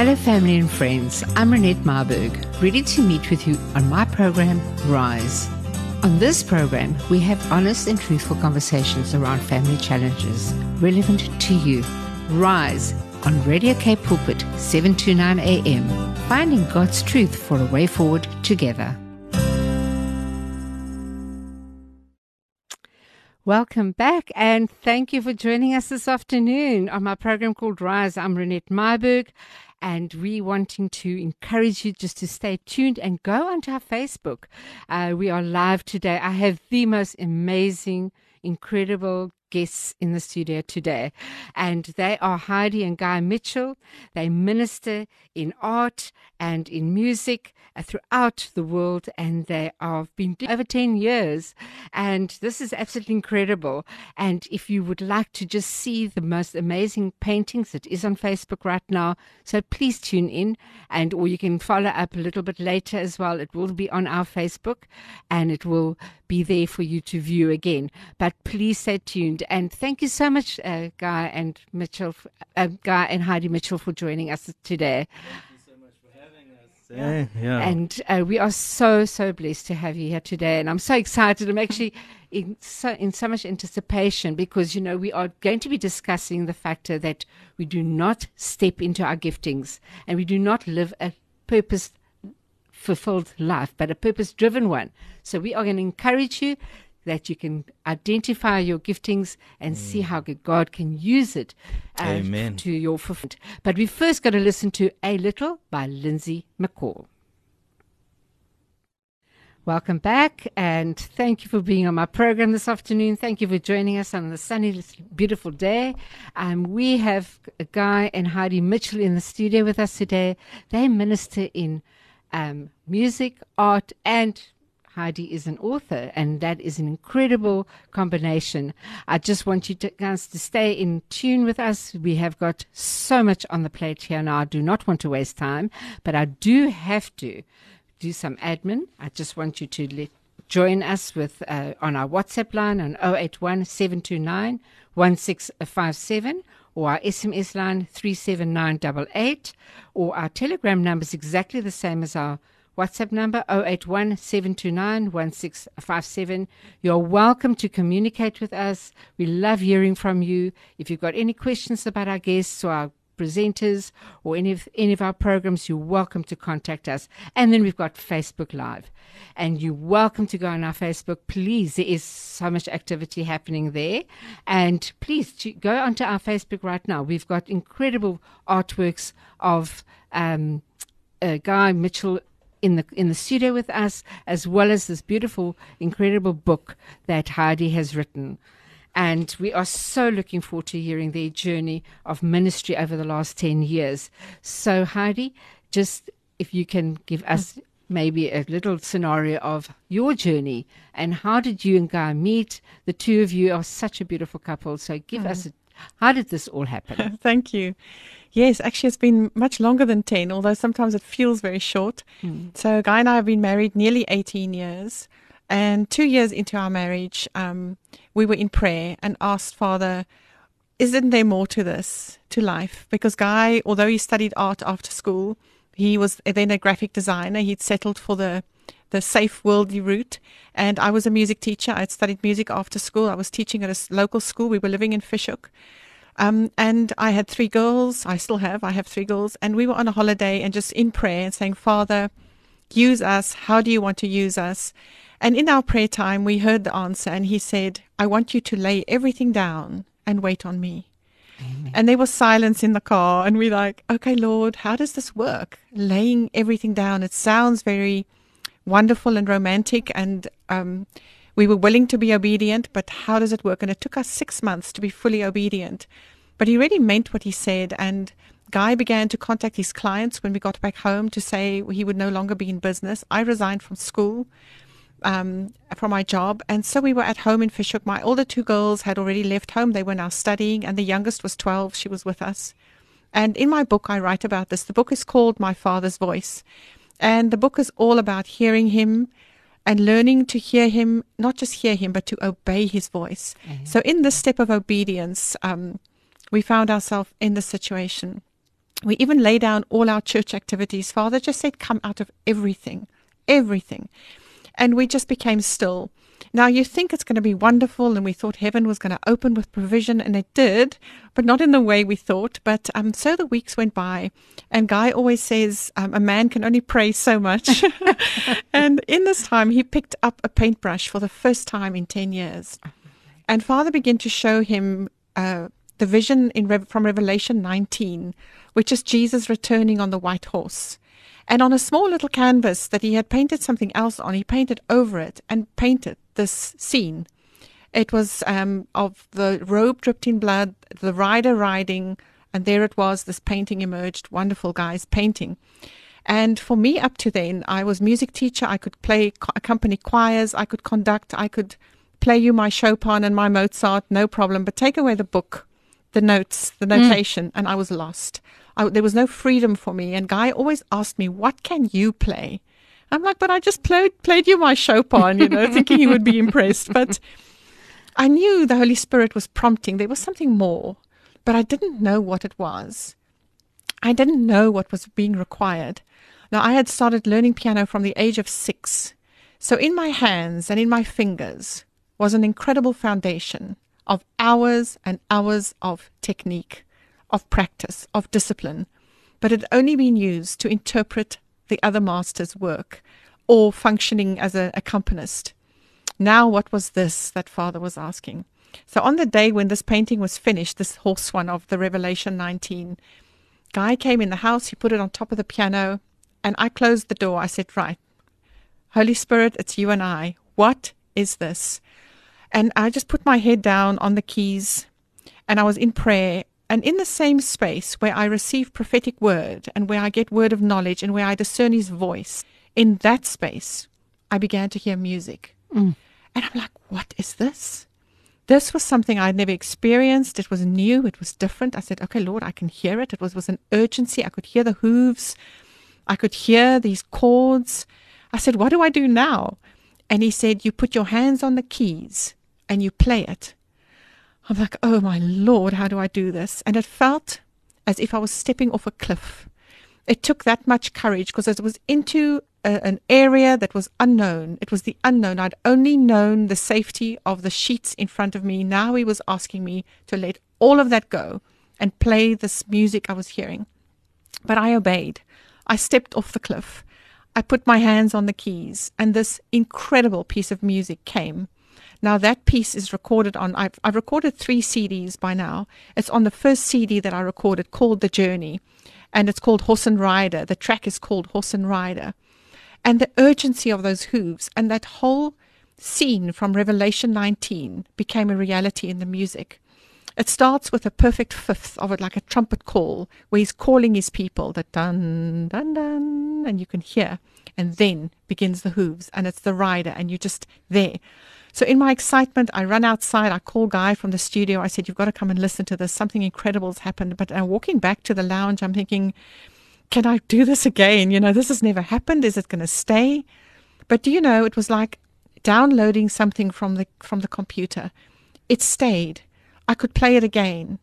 Hello, family and friends. I'm Renette Marburg, ready to meet with you on my program, Rise. On this program, we have honest and truthful conversations around family challenges relevant to you. Rise on Radio K Pulpit, 729 AM, finding God's truth for a way forward together. Welcome back, and thank you for joining us this afternoon on my program called Rise. I'm Renette Marburg, and we wanting to encourage you just to stay tuned and go onto our Facebook. Uh, we are live today. I have the most amazing, incredible guests in the studio today, and they are Heidi and Guy Mitchell. They minister in art and in music uh, throughout the world, and they have been over 10 years. And this is absolutely incredible. And if you would like to just see the most amazing paintings, it is on Facebook right now. So please tune in, and or you can follow up a little bit later as well. It will be on our Facebook, and it will be there for you to view again. But please stay tuned. And thank you so much, uh, Guy and Mitchell, uh, Guy and Heidi Mitchell, for joining us today. Yeah, yeah. And uh, we are so so blessed to have you here today, and I'm so excited. I'm actually in so in so much anticipation because you know we are going to be discussing the factor that we do not step into our giftings and we do not live a purpose fulfilled life, but a purpose driven one. So we are going to encourage you that you can identify your giftings and mm. see how God can use it uh, Amen. to your fulfillment. But we first got to listen to A Little by Lindsay McCall. Welcome back, and thank you for being on my program this afternoon. Thank you for joining us on the sunny, beautiful day. Um, we have a Guy and Heidi Mitchell in the studio with us today. They minister in um, music, art, and Heidi is an author, and that is an incredible combination. I just want you to, guys to stay in tune with us. We have got so much on the plate here now. I do not want to waste time, but I do have to do some admin. I just want you to let, join us with uh, on our WhatsApp line on 081 729 1657 or our SMS line 37988 or our Telegram number is exactly the same as our WhatsApp number 081 729 You're welcome to communicate with us. We love hearing from you. If you've got any questions about our guests or our presenters or any of any of our programs, you're welcome to contact us. And then we've got Facebook Live. And you're welcome to go on our Facebook. Please, there is so much activity happening there. And please go onto our Facebook right now. We've got incredible artworks of um, uh, Guy Mitchell in the in the studio with us, as well as this beautiful, incredible book that Heidi has written. And we are so looking forward to hearing their journey of ministry over the last 10 years. So, Heidi, just if you can give us maybe a little scenario of your journey and how did you and Guy meet? The two of you are such a beautiful couple. So, give mm. us a, how did this all happen? Thank you. Yes, actually, it's been much longer than 10, although sometimes it feels very short. Mm. So, Guy and I have been married nearly 18 years. And two years into our marriage, um, we were in prayer and asked Father, isn't there more to this, to life? Because Guy, although he studied art after school, he was then a graphic designer. He'd settled for the the safe worldly route. And I was a music teacher. I'd studied music after school. I was teaching at a local school. We were living in Fish Hoek. Um, and I had three girls. I still have. I have three girls. And we were on a holiday and just in prayer and saying, Father, use us. How do you want to use us? And in our prayer time, we heard the answer, and he said, I want you to lay everything down and wait on me. Amen. And there was silence in the car, and we're like, okay, Lord, how does this work? Laying everything down. It sounds very wonderful and romantic, and um, we were willing to be obedient, but how does it work? And it took us six months to be fully obedient. But he really meant what he said, and Guy began to contact his clients when we got back home to say he would no longer be in business. I resigned from school um, from my job. And so we were at home in Fish Hoek. My older two girls had already left home. They were now studying, and the youngest was 12. She was with us. And in my book, I write about this. The book is called My Father's Voice. And the book is all about hearing him and learning to hear him, not just hear him, but to obey his voice. Mm-hmm. So, in this step of obedience, um, we found ourselves in this situation. We even lay down all our church activities. Father just said, Come out of everything, everything. And we just became still. Now, you think it's going to be wonderful, and we thought heaven was going to open with provision, and it did, but not in the way we thought. But um, so the weeks went by, and Guy always says um, a man can only pray so much. and in this time, he picked up a paintbrush for the first time in 10 years. And Father began to show him uh, the vision in from Revelation 19, which is Jesus returning on the white horse. And on a small little canvas that he had painted something else on, he painted over it and painted this scene. It was um, of the robe dripped in blood, the rider riding, and there it was. This painting emerged. Wonderful guy's painting. And for me, up to then, I was music teacher. I could play accompany choirs. I could conduct. I could play you my Chopin and my Mozart, no problem. But take away the book, the notes, the notation, mm. and I was lost. I, there was no freedom for me. And Guy always asked me, "What can you play?" I'm like, "But I just played played you my Chopin," you know, thinking you would be impressed. But I knew the Holy Spirit was prompting. There was something more, but I didn't know what it was. I didn't know what was being required. Now, I had started learning piano from the age of six. So, in my hands and in my fingers was an incredible foundation of hours and hours of technique of practice, of discipline, but had only been used to interpret the other master's work or functioning as an accompanist. Now, what was this that father was asking? So, on the day when this painting was finished, this horse one of the Revelation 19, Guy came in the house, he put it on top of the piano, and I closed the door. I said, Right, Holy Spirit, it's you and I. What is this? And I just put my head down on the keys and I was in prayer and in the same space where I receive prophetic word and where I get word of knowledge and where I discern his voice, in that space, I began to hear music. Mm. And I'm like, what is this? This was something I'd never experienced. It was new. It was different. I said, okay, Lord, I can hear it. It was, was an urgency. I could hear the hooves. I could hear these chords. I said, what do I do now? And he said, you put your hands on the keys and you play it. I'm like, oh my Lord, how do I do this? And it felt as if I was stepping off a cliff. It took that much courage because it was into a, an area that was unknown. It was the unknown. I'd only known the safety of the sheets in front of me. Now he was asking me to let all of that go and play this music I was hearing. But I obeyed. I stepped off the cliff. I put my hands on the keys, and this incredible piece of music came. Now that piece is recorded on. I've, I've recorded three CDs by now. It's on the first CD that I recorded called The Journey, and it's called Horse and Rider. The track is called Horse and Rider, and the urgency of those hooves and that whole scene from Revelation 19 became a reality in the music. It starts with a perfect fifth of it, like a trumpet call, where he's calling his people, that dun, dun, dun, and you can hear. And then begins the hooves, and it's the rider, and you're just there. So in my excitement, I run outside. I call Guy from the studio. I said, "You've got to come and listen to this. Something incredible has happened." But uh, walking back to the lounge, I'm thinking, "Can I do this again? You know, this has never happened. Is it going to stay?" But do you know, it was like downloading something from the from the computer. It stayed. I could play it again.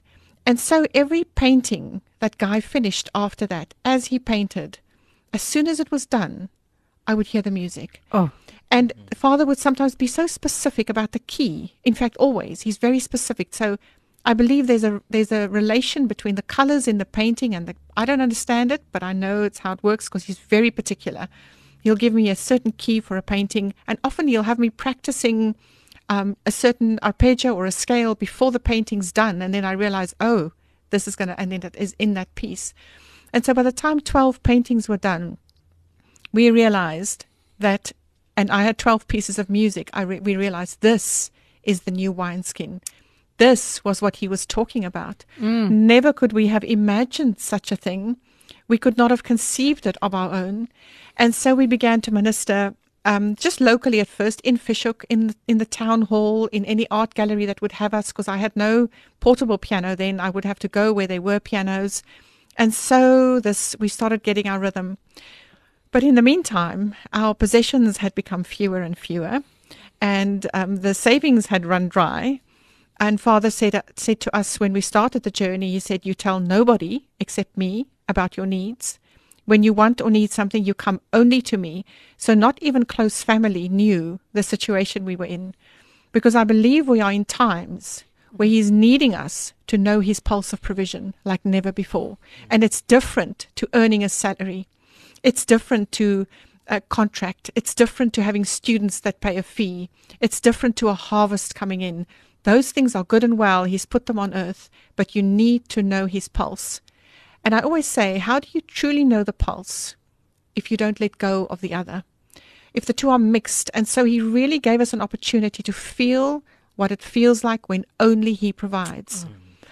And so every painting that Guy finished after that, as he painted, as soon as it was done, I would hear the music. Oh. And the father would sometimes be so specific about the key. In fact, always he's very specific. So I believe there's a there's a relation between the colors in the painting and the. I don't understand it, but I know it's how it works because he's very particular. He'll give me a certain key for a painting, and often he'll have me practicing um, a certain arpeggio or a scale before the painting's done, and then I realize, oh, this is gonna, and then it is in that piece. And so by the time twelve paintings were done, we realized that and I had 12 pieces of music, I re- we realized this is the new wineskin. This was what he was talking about. Mm. Never could we have imagined such a thing. We could not have conceived it of our own. And so we began to minister um, just locally at first in Fish Hoek, in in the town hall, in any art gallery that would have us, because I had no portable piano then. I would have to go where there were pianos, and so this we started getting our rhythm. But in the meantime, our possessions had become fewer and fewer, and um, the savings had run dry. And Father said said to us when we started the journey, he said, "You tell nobody except me about your needs." When you want or need something, you come only to me. So, not even close family knew the situation we were in. Because I believe we are in times where He's needing us to know His pulse of provision like never before. And it's different to earning a salary, it's different to a contract, it's different to having students that pay a fee, it's different to a harvest coming in. Those things are good and well. He's put them on earth, but you need to know His pulse. And I always say, how do you truly know the pulse if you don't let go of the other? If the two are mixed. And so he really gave us an opportunity to feel what it feels like when only he provides.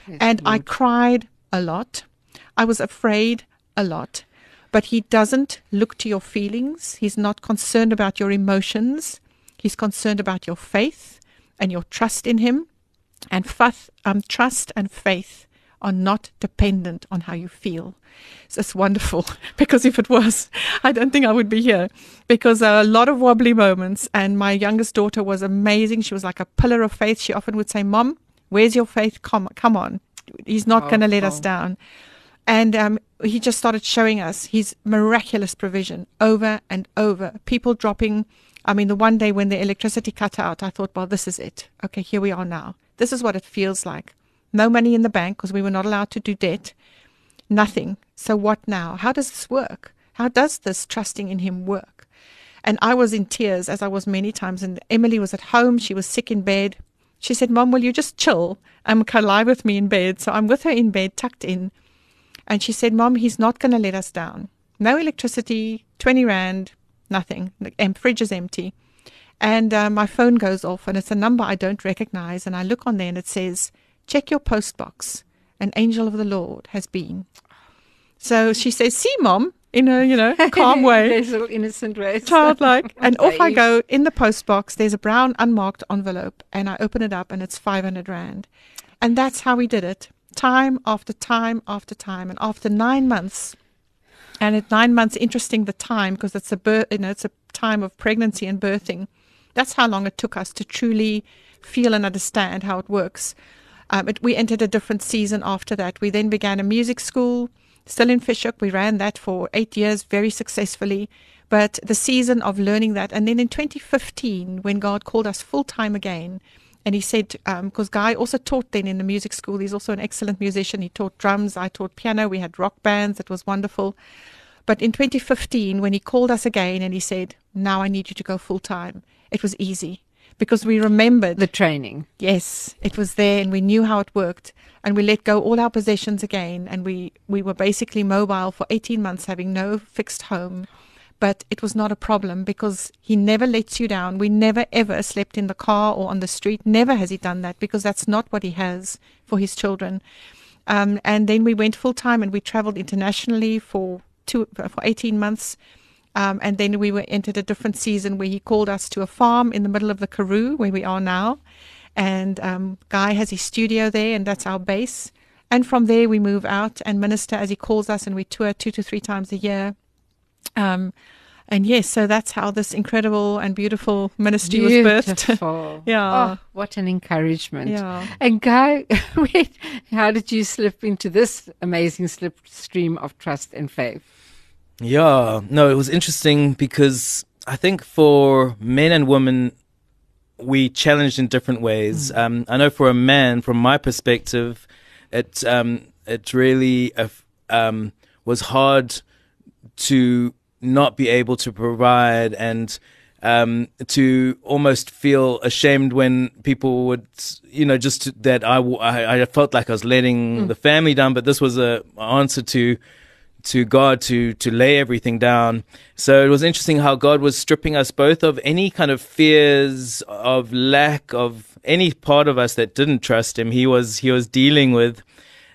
Oh, and Lord. I cried a lot. I was afraid a lot. But he doesn't look to your feelings. He's not concerned about your emotions. He's concerned about your faith and your trust in him. And faith, um, trust and faith are not dependent on how you feel. So it's wonderful because if it was, I don't think I would be here because a lot of wobbly moments. And my youngest daughter was amazing. She was like a pillar of faith. She often would say, Mom, where's your faith? Come, come on. He's not oh, going to let oh. us down. And um, he just started showing us his miraculous provision over and over. People dropping. I mean, the one day when the electricity cut out, I thought, well, this is it. Okay, here we are now. This is what it feels like no money in the bank because we were not allowed to do debt, nothing. So what now? How does this work? How does this trusting in Him work? And I was in tears, as I was many times. And Emily was at home. She was sick in bed. She said, Mom, will you just chill and lie with me in bed? So I'm with her in bed, tucked in. And she said, Mom, he's not going to let us down. No electricity, 20 Rand, nothing. The fridge is empty. And uh, my phone goes off, and it's a number I don't recognize. And I look on there, and it says, check your post box. An angel of the Lord has been. So she says, see, mom, in a, you know, calm way. There's little innocent way. Childlike. and off I go in the post box. There's a brown unmarked envelope and I open it up and it's 500 Rand. And that's how we did it. Time after time after time. And after nine months, and at nine months, interesting the time because it's a birth, you know, it's a time of pregnancy and birthing. That's how long it took us to truly feel and understand how it works. Um, it, we entered a different season after that. We then began a music school, still in Fish Hoek. We ran that for eight years very successfully. But the season of learning that, and then in 2015, when God called us full time again, and he said, because um, Guy also taught then in the music school, he's also an excellent musician. He taught drums, I taught piano, we had rock bands, it was wonderful. But in 2015, when he called us again and he said, Now I need you to go full time, it was easy because we remembered the training. Yes, it was there and we knew how it worked and we let go all our possessions again and we, we were basically mobile for 18 months having no fixed home. But it was not a problem because he never lets you down. We never ever slept in the car or on the street. Never has he done that because that's not what he has for his children. Um, and then we went full time and we traveled internationally for two for 18 months um, and then we were entered a different season where he called us to a farm in the middle of the Karoo, where we are now. And um, Guy has his studio there, and that's our base. And from there, we move out and minister as he calls us, and we tour two to three times a year. Um, and yes, so that's how this incredible and beautiful ministry beautiful. was birthed. yeah. Oh, what an encouragement. Yeah. And Guy, wait, how did you slip into this amazing slipstream of trust and faith? Yeah, no, it was interesting because I think for men and women, we challenged in different ways. Mm. Um, I know for a man, from my perspective, it um, it really uh, um, was hard to not be able to provide and um, to almost feel ashamed when people would, you know, just that I, I, I felt like I was letting mm. the family down. But this was a answer to to God to to lay everything down. So it was interesting how God was stripping us both of any kind of fears of lack of any part of us that didn't trust Him. He was He was dealing with,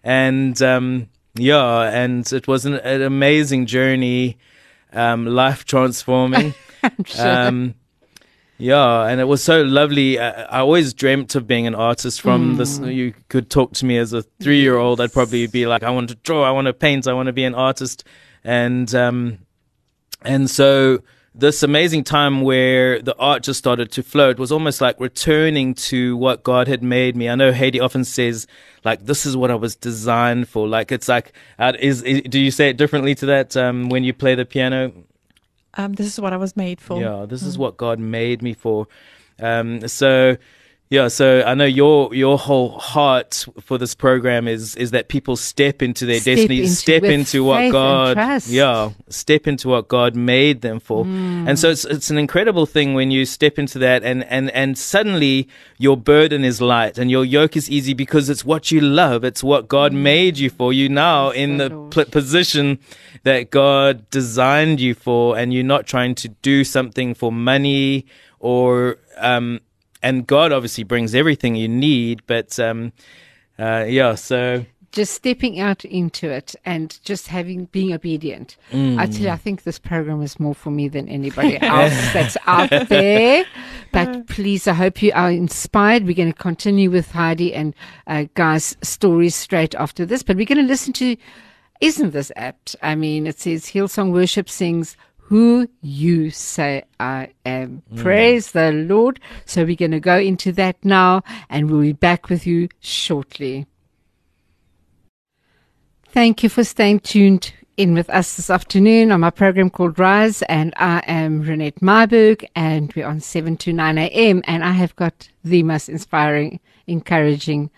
and um, yeah, and it was an, an amazing journey, um, life transforming. sure. um, yeah, and it was so lovely. I, I always dreamt of being an artist from mm. this. You could talk to me as a three year old. I'd probably be like, I want to draw, I want to paint, I want to be an artist. And, um, and so this amazing time where the art just started to flow. It was almost like returning to what God had made me. I know Heidi often says, like, this is what I was designed for. Like, it's like, uh, is, is do you say it differently to that um, when you play the piano? Um, this is what I was made for. Yeah, this mm. is what God made me for. Um, so yeah, so I know your your whole heart for this program is is that people step into their step destiny, into, step into what God, yeah, step into what God made them for. Mm. And so it's it's an incredible thing when you step into that, and and and suddenly your burden is light and your yoke is easy because it's what you love, it's what God mm. made you for. You now in the pl- position that God designed you for, and you're not trying to do something for money or um and God obviously brings everything you need, but um, uh, yeah, so just stepping out into it and just having being obedient. Mm. I tell you, I think this program is more for me than anybody else that's out there. But please, I hope you are inspired. We're going to continue with Heidi and uh, Guy's stories straight after this, but we're going to listen to. Isn't this apt? I mean, it says Hillsong Worship sings who you say I am. Mm. Praise the Lord. So we're going to go into that now and we'll be back with you shortly. Thank you for staying tuned in with us this afternoon on my program called Rise. And I am Renette Myburg and we're on 7 to 9 a.m. And I have got the most inspiring, encouraging,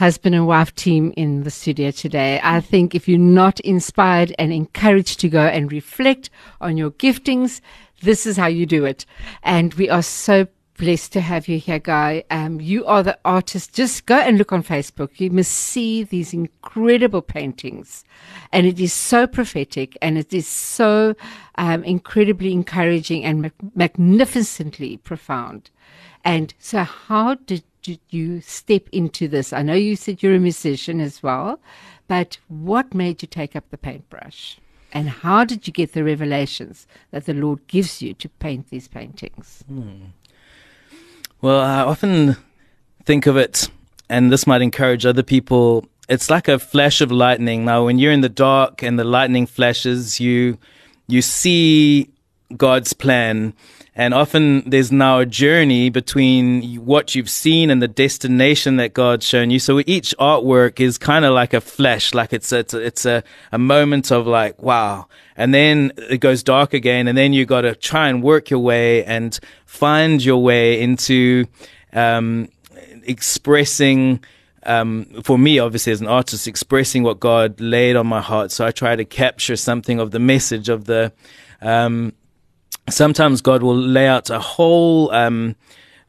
husband and wife team in the studio today. I think if you're not inspired and encouraged to go and reflect on your giftings, this is how you do it. And we are so blessed to have you here, Guy. Um, you are the artist. Just go and look on Facebook. You must see these incredible paintings. And it is so prophetic and it is so um, incredibly encouraging and magnificently profound. And so, how did did you step into this? I know you said you're a musician as well, but what made you take up the paintbrush? And how did you get the revelations that the Lord gives you to paint these paintings? Hmm. Well, I often think of it, and this might encourage other people. It's like a flash of lightning. Now, when you're in the dark and the lightning flashes, you you see God's plan and often there's now a journey between what you've seen and the destination that God's shown you. So each artwork is kind of like a flash, like it's, it's, it's a, a moment of like, wow. And then it goes dark again. And then you got to try and work your way and find your way into, um, expressing, um, for me, obviously, as an artist, expressing what God laid on my heart. So I try to capture something of the message of the, um, sometimes God will lay out a whole um,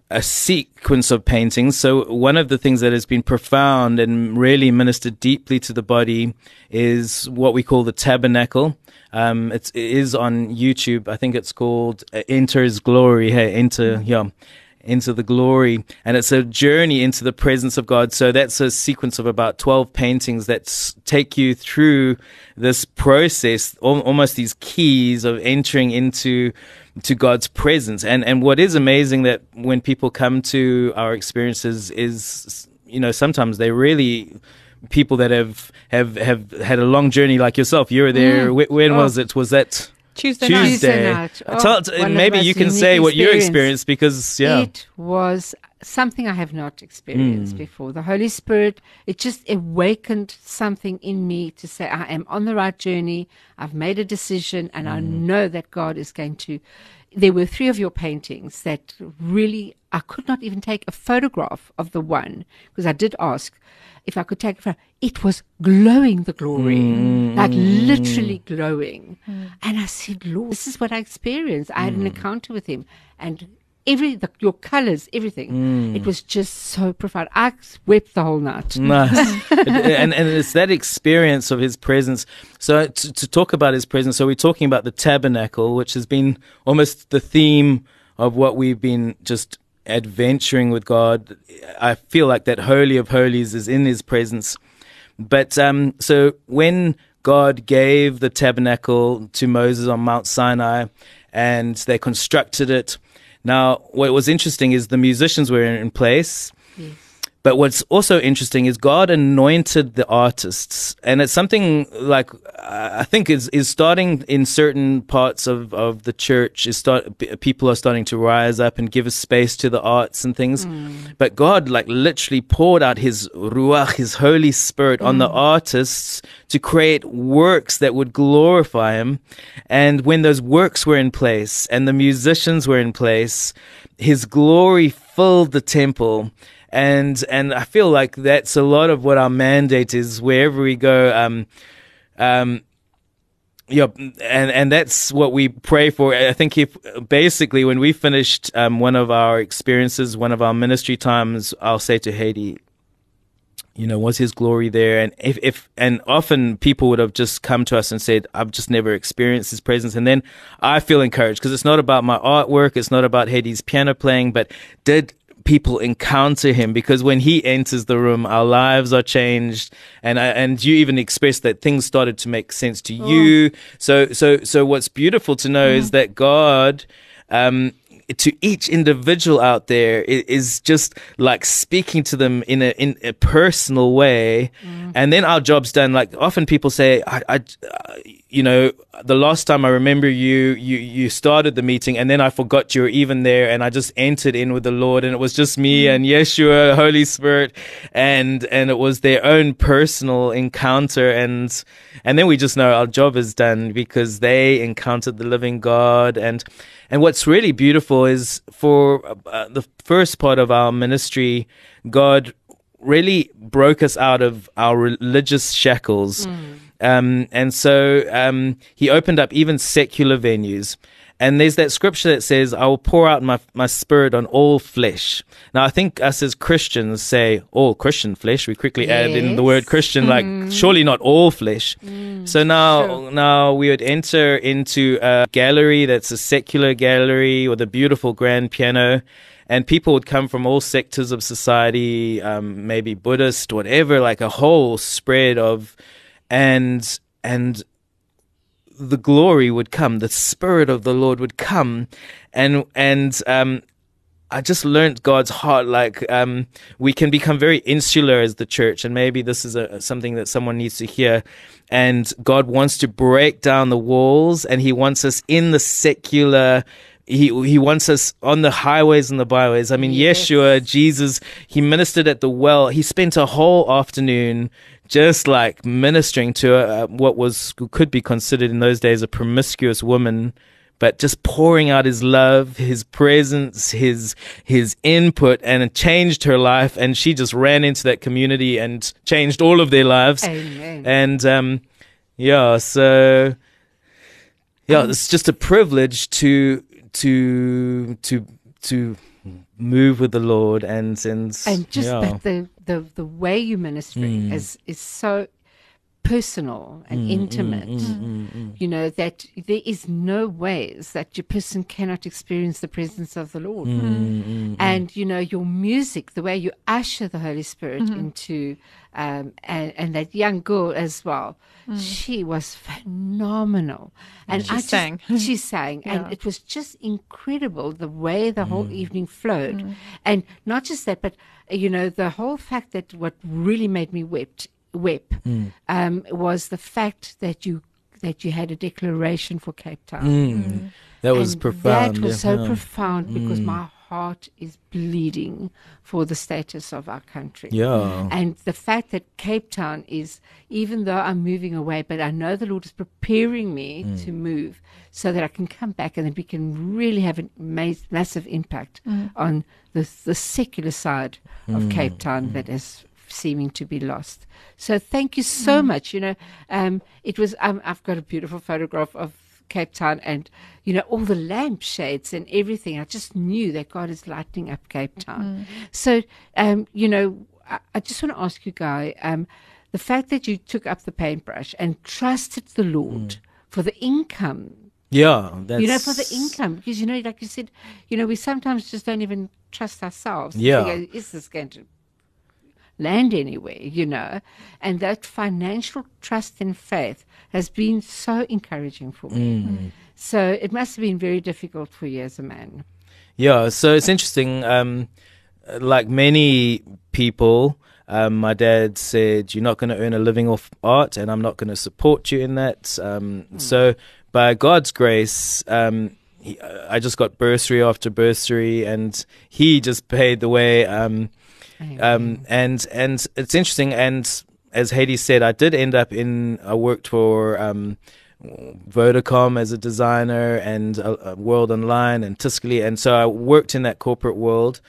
a sequence of paintings. So one of the things that has been profound and really ministered deeply to the body is what we call the tabernacle. Um, it's, it is on YouTube. I think it's called uh, Enter His Glory. Hey, Enter, yeah into the glory. And it's a journey into the presence of God. So that's a sequence of about 12 paintings that take you through this process, almost these keys of entering into to God's presence. And and what is amazing that when people come to our experiences is you know sometimes they really people that have have have had a long journey like yourself. You were there. Mm. When, oh. was it? Was that Tuesday, Tuesday night. Oh, Tell, maybe you can say what you experienced because yeah, it was something I have not experienced mm. before. The Holy Spirit, it just awakened something in me to say I am on the right journey. I've made a decision, and mm. I know that God is going to. There were three of your paintings that really I could not even take a photograph of the one because I did ask if I could take it photo. It was glowing the glory, mm. like literally glowing. Mm. And I said, Lord, this is what I experienced. I had an mm. encounter with him and every the, your colors, everything. Mm. It was just so profound. I wept the whole night. Nice. and and it's that experience of His presence. So to, to, talk about His presence, so we're talking about the tabernacle, which has been almost the theme of what we've been just adventuring with God. I feel like that Holy of Holies is in His presence. But um, so when God gave the tabernacle to Moses on Mount Sinai and they constructed it, now what was interesting is the musicians were in place. Yes. But what's also interesting is God anointed the artists, and it's something like I think is is starting in certain parts of, of the church. Is start people are starting to rise up and give a space to the arts and things. Mm. But God, like literally, poured out His ruach, His Holy Spirit, mm. on the mm. artists to create works that would glorify Him. And when those works were in place and the musicians were in place, His glory filled the temple and and I feel like that's a lot of what our mandate is wherever we go. Um, um, yeah, and and that's what we pray for. I think if basically when we finished um, one of our experiences, one of our ministry times, I'll say to Heidi, you know, was His glory there? And if if and often people would have just come to us and said, I've just never experienced His presence, and then I feel encouraged because it's not about my artwork, it's not about Heidi's piano playing, but did people encounter him because when he enters the room, our lives are changed, and I, and you even expressed that things started to make sense to oh. you. So so so what's beautiful to know mm. is that God. Um, to each individual out there is just like speaking to them in a in a personal way, mm. and then our job's done. Like often people say, I, I, you know, the last time I remember you, you, you started the meeting and then I forgot you were even there and I just entered in with the Lord and it was just me mm. and Yeshua, Holy Spirit, and, and it was their own personal encounter and, and then we just know our job is done because they encountered the living God and, and what's really beautiful is for uh, the first part of our ministry, God really broke us out of our religious shackles. Mm um, and so um, he opened up even secular venues. And there's that scripture that says, I will pour out my, my spirit on all flesh. Now, I think us as Christians say all Christian flesh. We quickly yes. add in the word Christian, like mm. surely not all flesh. Mm, so now, sure. now we would enter into a gallery that's a secular gallery with a beautiful grand piano and people would come from all sectors of society, um, maybe Buddhist, whatever, like a whole spread of and and the glory would come, the spirit of the Lord would come, and and um, I just learned God's heart. Like um, we can become very insular as the church, and maybe this is a, something that someone needs to hear. And God wants to break down the walls, and He wants us in the secular he he wants us on the highways and the byways. I mean, yes. Yeshua, Jesus, he ministered at the well. He spent a whole afternoon just like ministering to a, what was could be considered in those days a promiscuous woman but just pouring out his love, his presence, his his input, and it changed her life. And she just ran into that community and changed all of their lives. Amen. And um, yeah, so yeah, um, it's just a privilege to to to to move with the Lord and and and just yeah. that the the the way you ministering mm. is is so personal and mm, mm intimate. Mm, mm, you know that there is no ways that your person cannot experience the presence of the Lord. Mm, and you know your music, the way you usher the Holy Spirit mm-hmm. into, um, and and that young girl as well. She was phenomenal, and she I sang. Just, she sang, yeah. and it was just incredible the way the whole evening flowed, and not just that, but you know, the whole fact that what really made me wept, weep mm. um, was the fact that you that you had a declaration for Cape Town. Mm. That was and profound. That was yeah. so profound because mm. my heart is bleeding for the status of our country. Yeah. And the fact that Cape Town is, even though I'm moving away, but I know the Lord is preparing me mm. to move so that I can come back and then we can really have a massive impact mm. on the, the secular side of mm. Cape Town mm. that is seeming to be lost. So thank you so mm. much. You know, um, it was. Um, I've got a beautiful photograph of Cape Town and you know all the lampshades and everything. I just knew that God is lighting up Cape Town. Mm. So um, you know, I, I, just want to ask you, Guy, um, the fact that you took up the paintbrush and trusted the Lord mm. for the income yeah, you know, for the income, because you know, like you said, you know, we sometimes just don't even trust ourselves. Yeah, go, is this going to land anywhere? You know, and that financial trust and faith has been so encouraging for me. Mm. So it must have been very difficult for you as a man. Yeah, so it's interesting. Um, like many people, um, my dad said, "You're not going to earn a living off art, and I'm not going to support you in that." Um, mm. So, by God's grace, um, he, I just got bursary after bursary, and he just paid the way. Um, um, and and it's interesting. And as Heidi said, I did end up in. I worked for um, Vodacom as a designer and uh, World Online and Tiscali, and so I worked in that corporate world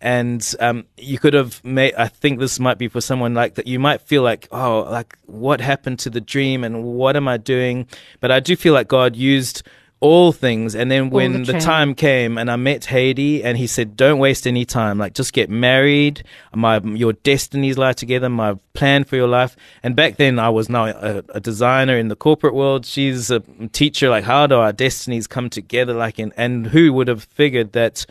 and um, you could have made i think this might be for someone like that you might feel like oh like what happened to the dream and what am i doing but i do feel like god used all things. And then when the, the, time came and i met Heidi and he said don't waste any time. Like just get married. My your destinies lie together. My plan for your life. And back then i was now a, a designer in the corporate world. She's a teacher. Like how do our destinies come together? Like in, and who would have figured that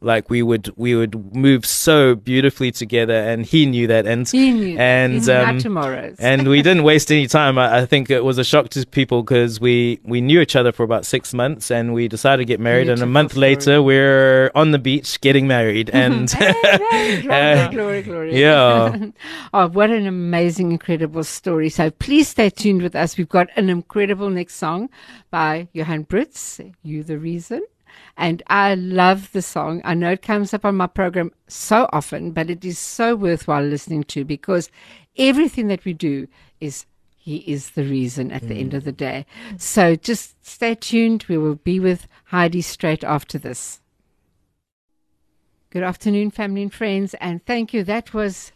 like we would we would move so beautifully together and he knew that and he knew and he um, tomorrows and we didn't waste any time. I, I think it was a shock to people because we we knew each other for about six months and we decided to get married Beautiful and a month story. later we're on the beach getting married and hey, glory, uh, glory, glory. yeah. Oh what an amazing incredible story. So please stay tuned with us. We've got an incredible next song by Johan Brits you the reason and I love the song. I know it comes up on my program so often, but it is so worthwhile listening to because everything that we do is he is the reason at mm. the end of the day. So just stay tuned. We will be with Heidi straight after this. Good afternoon, family and friends, and thank you. That was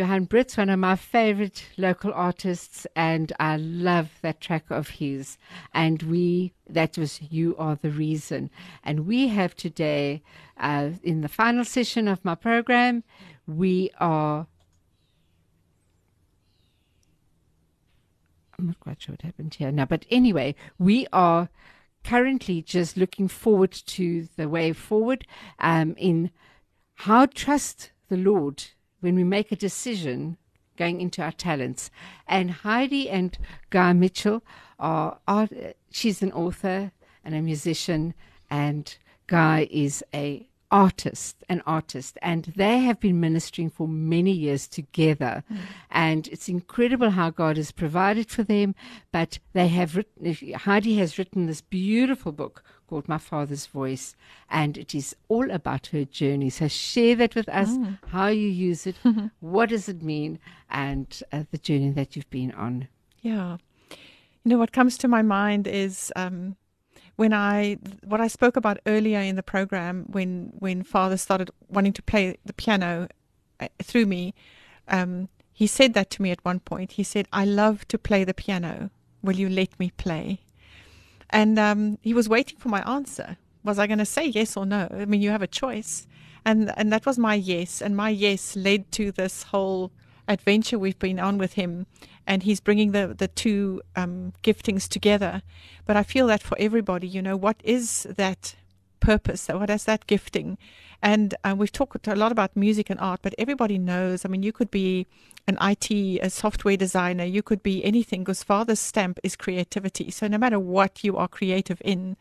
Johan Brits, one of my favorite local artists, and I love that track of his. And we, that was You Are the Reason. And we have today, uh, in the final session of my program, we are. I'm not quite sure what happened here now, but anyway, we are currently just looking forward to the way forward um, in how trust the Lord when we make a decision going into our talents. And Heidi and Guy Mitchell are, are she's an author and a musician, and Guy is a artist, an artist, and they have been ministering for many years together. Mm. And it's incredible how God has provided for them. But they have written, Heidi has written this beautiful book called My Father's Voice, and it is all about her journey. So share that with us, mm. how you use it, what does it mean, and uh, the journey that you've been on. Yeah. You know, what comes to my mind is um, when I what I spoke about earlier in the program when when father started wanting to play the piano uh, through me um, he said that to me at one point he said I love to play the piano will you let me play and um, he was waiting for my answer was I going to say yes or no I mean you have a choice and and that was my yes and my yes led to this whole adventure we've been on with him, and he's bringing the the two um, giftings together. But I feel that for everybody, you know, what is that purpose? What is that gifting? And uh, we've talked a lot about music and art, but everybody knows. I mean, you could be an IT, a software designer, you could be anything, because Father's stamp is creativity. So no matter what you are creative in,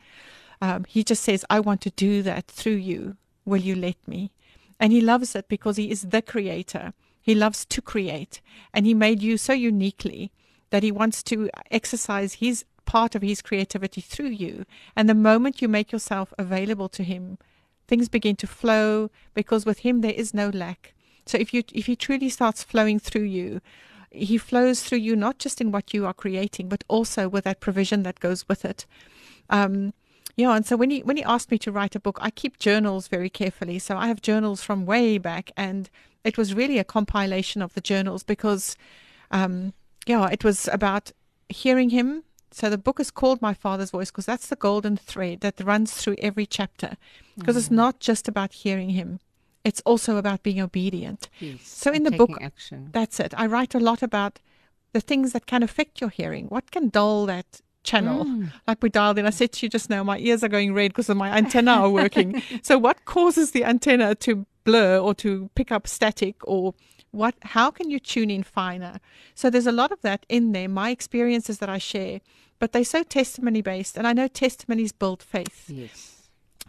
um, he just says, I want to do that through you. Will you let me? And he loves it because he is the creator. He loves to create, and He made you so uniquely that He wants to exercise His part of His creativity through you. And the moment you make yourself available to Him, things begin to flow because with Him there is no lack. So if you if He truly starts flowing through you, He flows through you not just in what you are creating, but also with that provision that goes with it. Um, yeah, and so when he when he asked me to write a book, I keep journals very carefully. So I have journals from way back, and it was really a compilation of the journals because, um, yeah, it was about hearing him. So the book is called My Father's Voice because that's the golden thread that runs through every chapter. Because mm. it's not just about hearing him; it's also about being obedient. Yes, so in the book, action. that's it. I write a lot about the things that can affect your hearing. What can dull that channel mm. like we dialed in i said to you just now my ears are going red because my antenna are working so what causes the antenna to blur or to pick up static or what how can you tune in finer so there's a lot of that in there my experiences that i share but they're so testimony based and i know testimonies build faith yes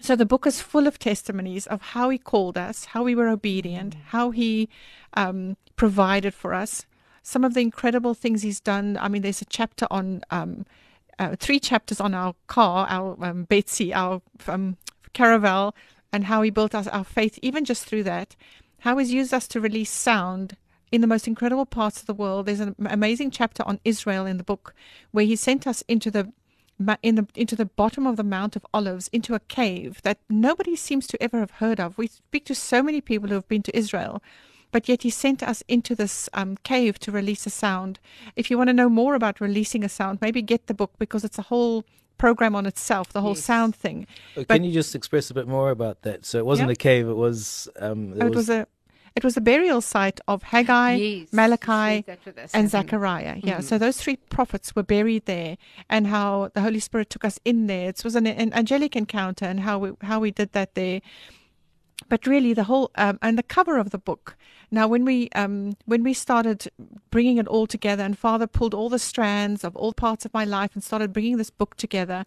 So the book is full of testimonies of how he called us, how we were obedient, how he um, provided for us, some of the incredible things he's done. I mean, there's a chapter on um, uh, three chapters on our car, our um, Betsy, our um, caravel, and how he built us our faith, even just through that. How he's used us to release sound in the most incredible parts of the world. There's an amazing chapter on Israel in the book where he sent us into the in the into the bottom of the Mount of Olives into a cave that nobody seems to ever have heard of. We speak to so many people who have been to Israel, but yet he sent us into this um, cave to release a sound. If you want to know more about releasing a sound, maybe get the book because it's a whole program on itself, the whole Yes. sound thing. Uh, But- Can you just express a bit more about that? So it wasn't Yeah. a cave; it was. Um, there it was a it was a burial site of Haggai, Yes, Malachi, yes, that's what that's and happened. Zechariah. Yeah, Mhm. so those three prophets were buried there, and how the Holy Spirit took us in there. It was an, an angelic encounter, and how we how we did that there. But really, the whole um, and the cover of the book. Now, when we um, when we started bringing it all together, and Father pulled all the strands of all parts of my life and started bringing this book together,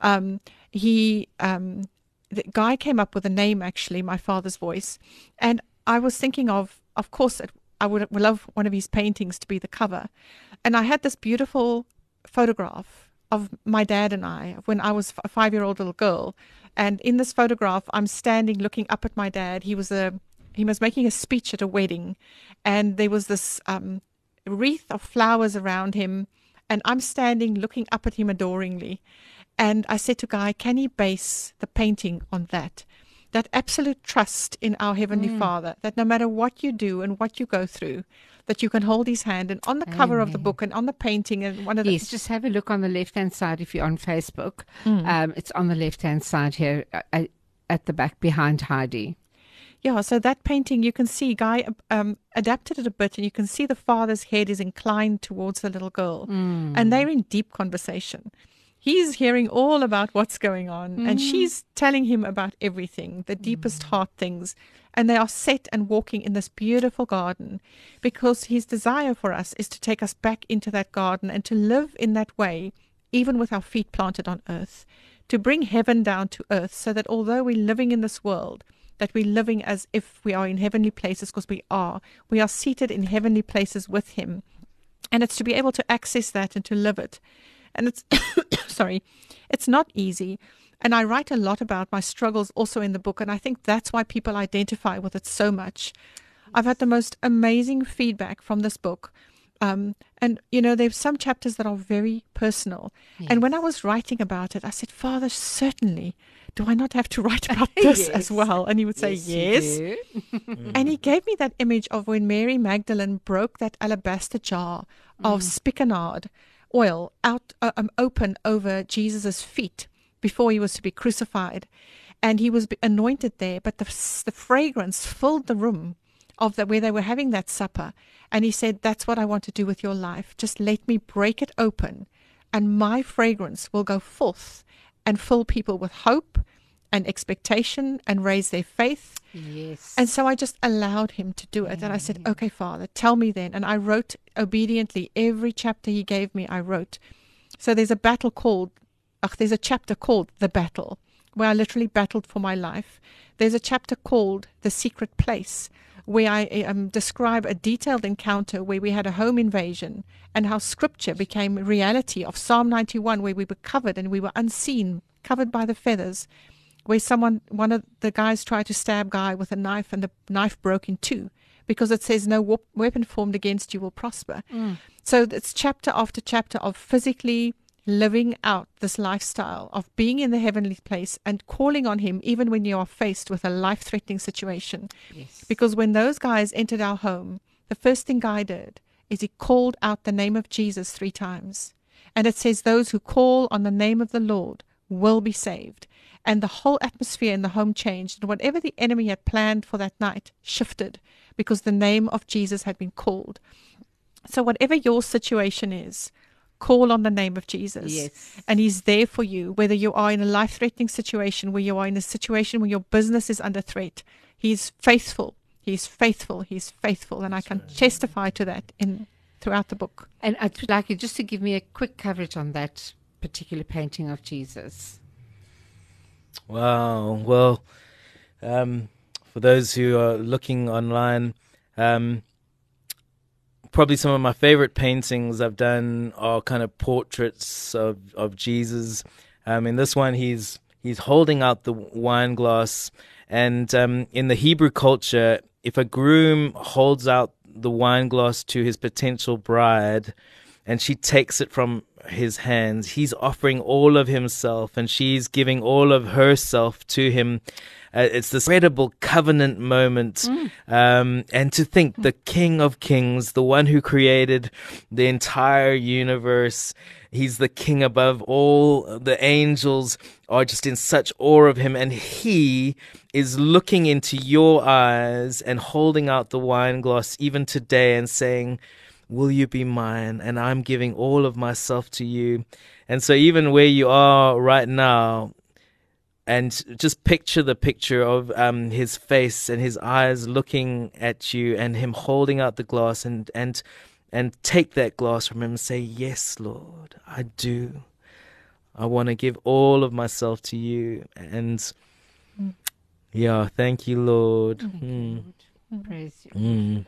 um, he um, the guy came up with a name actually, my father's voice, and I was thinking of, of course, it, I would, love one of his paintings to be the cover, and I had this beautiful photograph of my dad and I when I was a five-year-old little girl, and in this photograph, I'm standing looking up at my dad. He was a he was making a speech at a wedding, and there was this um, wreath of flowers around him, and I'm standing looking up at him adoringly. And I said to Guy, can he base the painting on that? That absolute trust in our Heavenly Father, that no matter what you do and what you go through, that you can hold his hand. And on the cover of the book and on the painting and one of the Yes, just have a look on the left hand side if you're on Facebook. Mm. Um, it's on the left hand side here uh, uh, at the back behind Heidi. Yeah, so that painting you can see Guy um, adapted it a bit, and you can see the father's head is inclined towards the little girl, and they're in deep conversation. He's hearing all about what's going on, and mm. she's telling him about everything, the mm. deepest heart things, and they are set and walking in this beautiful garden because his desire for us is to take us back into that garden and to live in that way, even with our feet planted on earth, to bring heaven down to earth, so that although we're living in this world, that we're living as if we are in heavenly places because we are. We are seated in heavenly places with Him. And it's to be able to access that and to live it. And it's, sorry, it's not easy. And I write a lot about my struggles also in the book. And I think that's why people identify with it so much. I've had the most amazing feedback from this book. Um, and, you know, there's some chapters that are very personal. And when I was writing about it, I said, Father, certainly, do I not have to write about this Yes. as well? And he would say, you Yes. And he gave me that image of when Mary Magdalene broke that alabaster jar of spikenard oil out uh, um, open over Jesus' feet before he was to be crucified, and he was anointed there. But the the fragrance filled the room of the, where they were having that supper, and he said, "That's what I want to do with your life. Just let me break it open, and my fragrance will go forth and fill people with hope." And expectation and raise their faith Yes. and so I just allowed him to do it. And I said, Okay, Father, tell me then. And I wrote obediently every chapter he gave me, I wrote. So there's a battle called, ach, there's a chapter called The Battle, where I literally battled for my life. There's a chapter called The Secret Place, where I um, describe a detailed encounter where we had a home invasion and how scripture became reality of Psalm 91, where we were covered and we were unseen, covered by the feathers where someone one of the guys tried to stab guy with a knife and the knife broke in two because it says no wep- weapon formed against you will prosper mm. so it's chapter after chapter of physically living out this lifestyle of being in the heavenly place and calling on him even when you are faced with a life threatening situation yes. because when those guys entered our home, the first thing Guy did is he called out the name of Jesus three times. And it says, Those who call on the name of the Lord will be saved. And the whole atmosphere in the home changed. And whatever the enemy had planned for that night shifted because the name of Jesus had been called. So, whatever your situation is, call on the name of Jesus Yes. and he's there for you whether you are in a life threatening situation where you are in a situation where your business is under threat he's faithful he's faithful he's faithful and i can testify to that in throughout the book And I'd like you just to give me a quick coverage on that particular painting of Jesus. Wow. Well, um, for those who are looking online, um, probably some of my favorite paintings I've done are kind of portraits of of Jesus. Um, in this one, he's he's holding out the wine glass, and um, in the Hebrew culture, if a groom holds out the wine glass to his potential bride, and she takes it from his hands, he's offering all of himself, and she's giving all of herself to him. Uh, it's this incredible covenant moment. Mm. Um, and to think the King of Kings, the one who created the entire universe, he's the king above all the angels are just in such awe of him. And he is looking into your eyes and holding out the wine glass even today and saying, Will you be mine? And I'm giving all of myself to you. And so, even where you are right now, and just picture the picture of um, his face and his eyes looking at you and him holding out the glass and and and take that glass from him and say yes lord i do i want to give all of myself to you and yeah thank you lord Thank you, Mm. Lord. Praise you. Mm.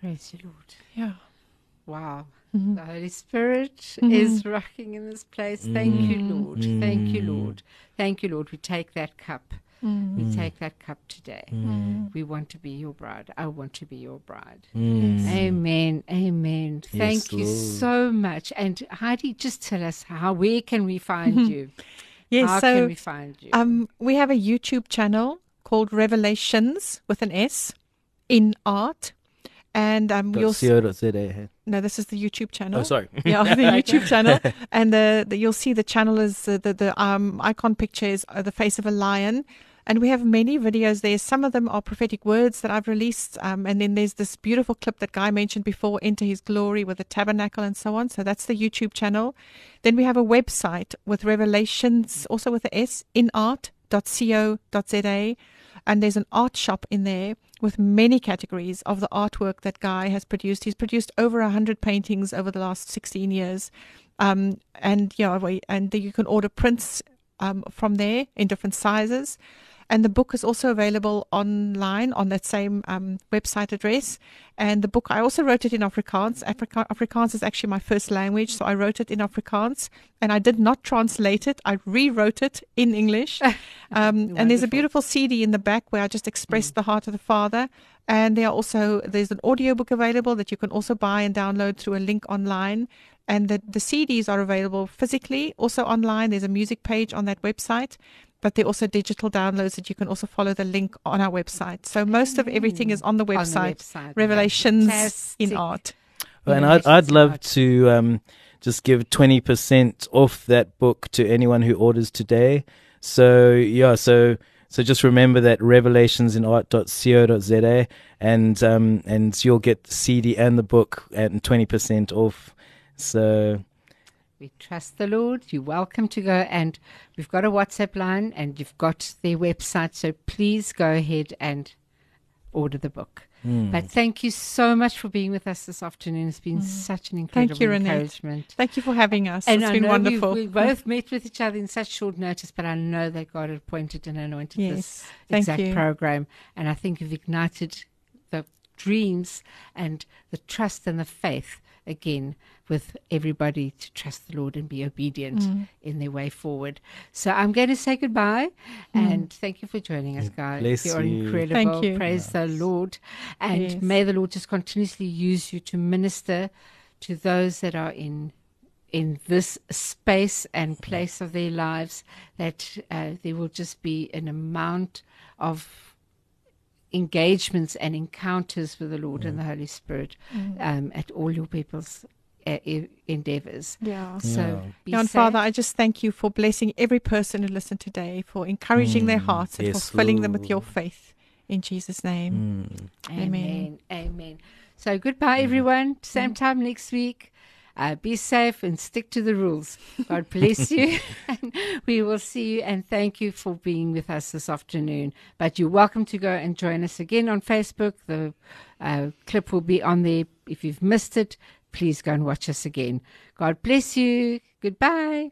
Praise you, Lord. Yeah. Wow. Mhm. The Holy Spirit Mhm. is rocking in this place. Thank you, Mm. Lord. Thank you, Mm. Lord. Thank you, Lord. We take that cup. Mm. We take that cup today. We want to be your bride. I want to be your bride. Mm. Amen. Amen. Thank Yes, you so much. And Heidi, just tell us how, where can we find you? Yes, how so can we find you? Um, we have a YouTube channel called Revelations with an S in art, and um, you'll see. .co.za. no, this is the YouTube channel. Oh, sorry. yeah, the YouTube channel, and the, the you'll see the channel is uh, the the um icon picture is uh, the face of a lion, and we have many videos there. Some of them are prophetic words that I've released, um, and then there's this beautiful clip that Guy mentioned before, "Enter His Glory" with the tabernacle and so on. So that's the YouTube channel. Then we have a website with revelations, also with the S in art.co.za, and there's an art shop in there with many categories of the artwork that Guy has produced. He's produced over 100 paintings over the last 16 years. Um, and yeah, and you can order prints um, from there in different sizes. And the book is also available online on that same um, website address. And the book, I also wrote it in Afrikaans. Afrika- Afrikaans is actually my first language, so I wrote it in Afrikaans. And I did not translate it, I rewrote it in English. Um, and there's a beautiful CD in the back where I just expressed the heart of the Father. And there are also there's an audiobook available that you can also buy and download through a link online. And the, the CDs are available physically, also online. There's a music page on that website, but there are also digital downloads that you can also follow the link on our website. So most of everything is on the On the website. website. Revelations in art. Well, and I'd, I'd love hard. to um, just give 20% off that book to anyone who orders today. So, yeah, so so just remember that revelationsinart.co.za and um, and you'll get the CD and the book at 20% off. So, We trust the Lord. You're welcome to go. And we've got a WhatsApp line and you've got their website. So please go ahead and order the book. mm. But thank you so much for being with us this afternoon. It's been such an incredible Mm. you, Renette. encouragement. Thank you for having us. And it's I been wonderful. We, we both met with each other in such short notice, but I know that God appointed and anointed this. Thank exact you. program. And I think you've ignited the dreams and the trust and the faith again with everybody to trust the Lord and be obedient Mm. in their way forward. So I'm going to say goodbye and thank you for joining us, guys. Bless You're you. incredible. Thank you. Praise the Lord. And Yes. may the Lord just continuously use you to minister to those that are in in this space and place of their lives that uh, there will just be an amount of engagements and encounters with the Lord and the Holy Spirit um, at all your people's uh, e- endeavors. Yeah. So, Yeah. be Yeah, and safe. Father, I just thank you for blessing every person who listened today, for encouraging their Mm, hearts and yes, for filling them with your faith. In Jesus' name. Mm. Amen. Amen. Amen. So goodbye, everyone. Same time next week. Uh, be safe and stick to the rules. God bless you. and we will see you and thank you for being with us this afternoon. But you're welcome to go and join us again on Facebook. The uh, clip will be on there. If you've missed it, please go and watch us again. God bless you. Goodbye.